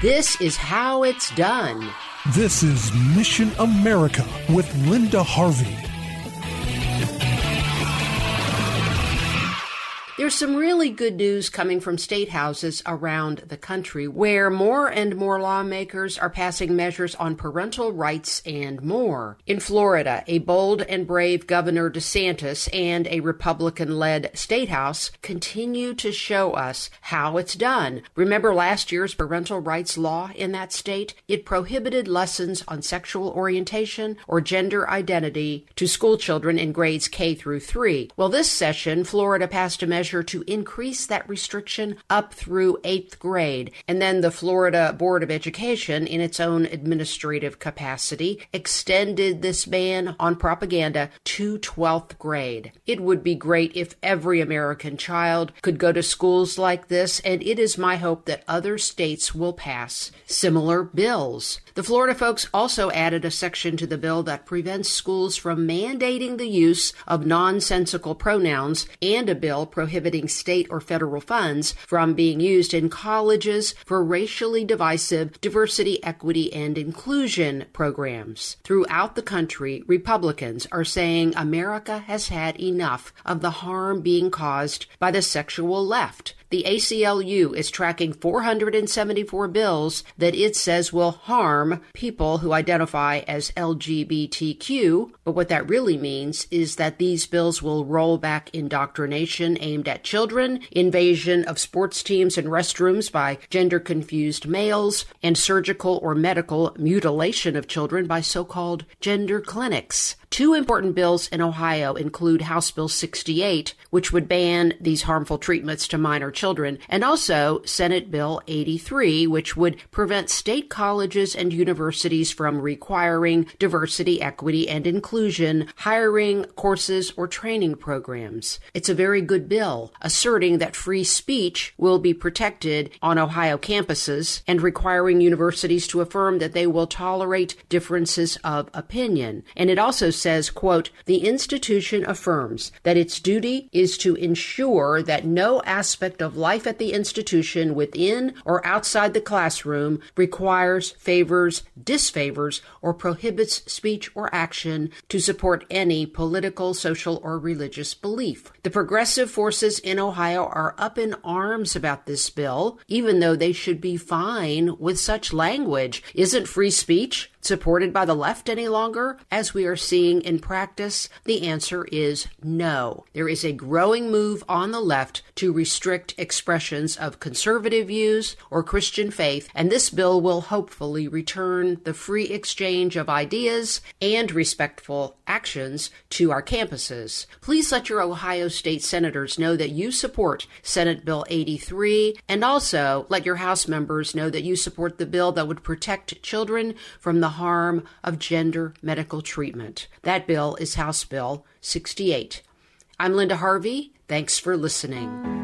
This is how it's done. This is Mission America with Linda Harvey. There's some really good news coming from state houses around the country where more and more lawmakers are passing measures on parental rights and more. In Florida, a bold and brave Governor DeSantis and a Republican led state house continue to show us how it's done. Remember last year's parental rights law in that state? It prohibited lessons on sexual orientation or gender identity to school children in grades K through 3. Well, this session, Florida passed a measure measure to increase that restriction up through eighth grade. And then the Florida Board of Education, in its own administrative capacity, extended this ban on propaganda to 12th grade. It would be great if every American child could go to schools like this, and it is my hope that other states will pass similar bills. The Florida folks also added a section to the bill that prevents schools from mandating the use of nonsensical pronouns and a bill prohibiting state or federal funds from being used in colleges for racially divisive diversity, equity, and inclusion programs. Throughout the country, Republicans are saying America has had enough of the harm being caused by the sexual left. The ACLU is tracking 474 bills that it says will harm people who identify as LGBTQ. But what that really means is that these bills will roll back indoctrination aimed at children, invasion of sports teams and restrooms by gender confused males, and surgical or medical mutilation of children by so called gender clinics. Two important bills in Ohio include House Bill 68, which would ban these harmful treatments to minor children, and also Senate Bill 83, which would prevent state colleges and universities from requiring diversity, equity, and inclusion, hiring courses, or training programs. It's a very good bill, asserting that free speech will be protected on Ohio campuses and requiring universities to affirm that they will tolerate differences of opinion. And it also says, quote, the institution affirms that its duty is to ensure that no aspect of life at the institution within or outside the classroom requires, favors, disfavors, or prohibits speech or action to support any political, social, or religious belief. The progressive forces in Ohio are up in arms about this bill, even though they should be fine with such language. Isn't free speech supported by the left any longer? As we are seeing in practice, the answer is no. There is a growing move on the left to restrict expressions of conservative views or Christian faith, and this bill will hopefully return the free exchange of ideas and respectful actions to our campuses. Please let your Ohio State senators know that you support Senate Bill 83, and also let your House members know that you support the bill that would protect children from the harm of gender medical treatment. That bill is House Bill 68. I'm Linda Harvey. Thanks for listening.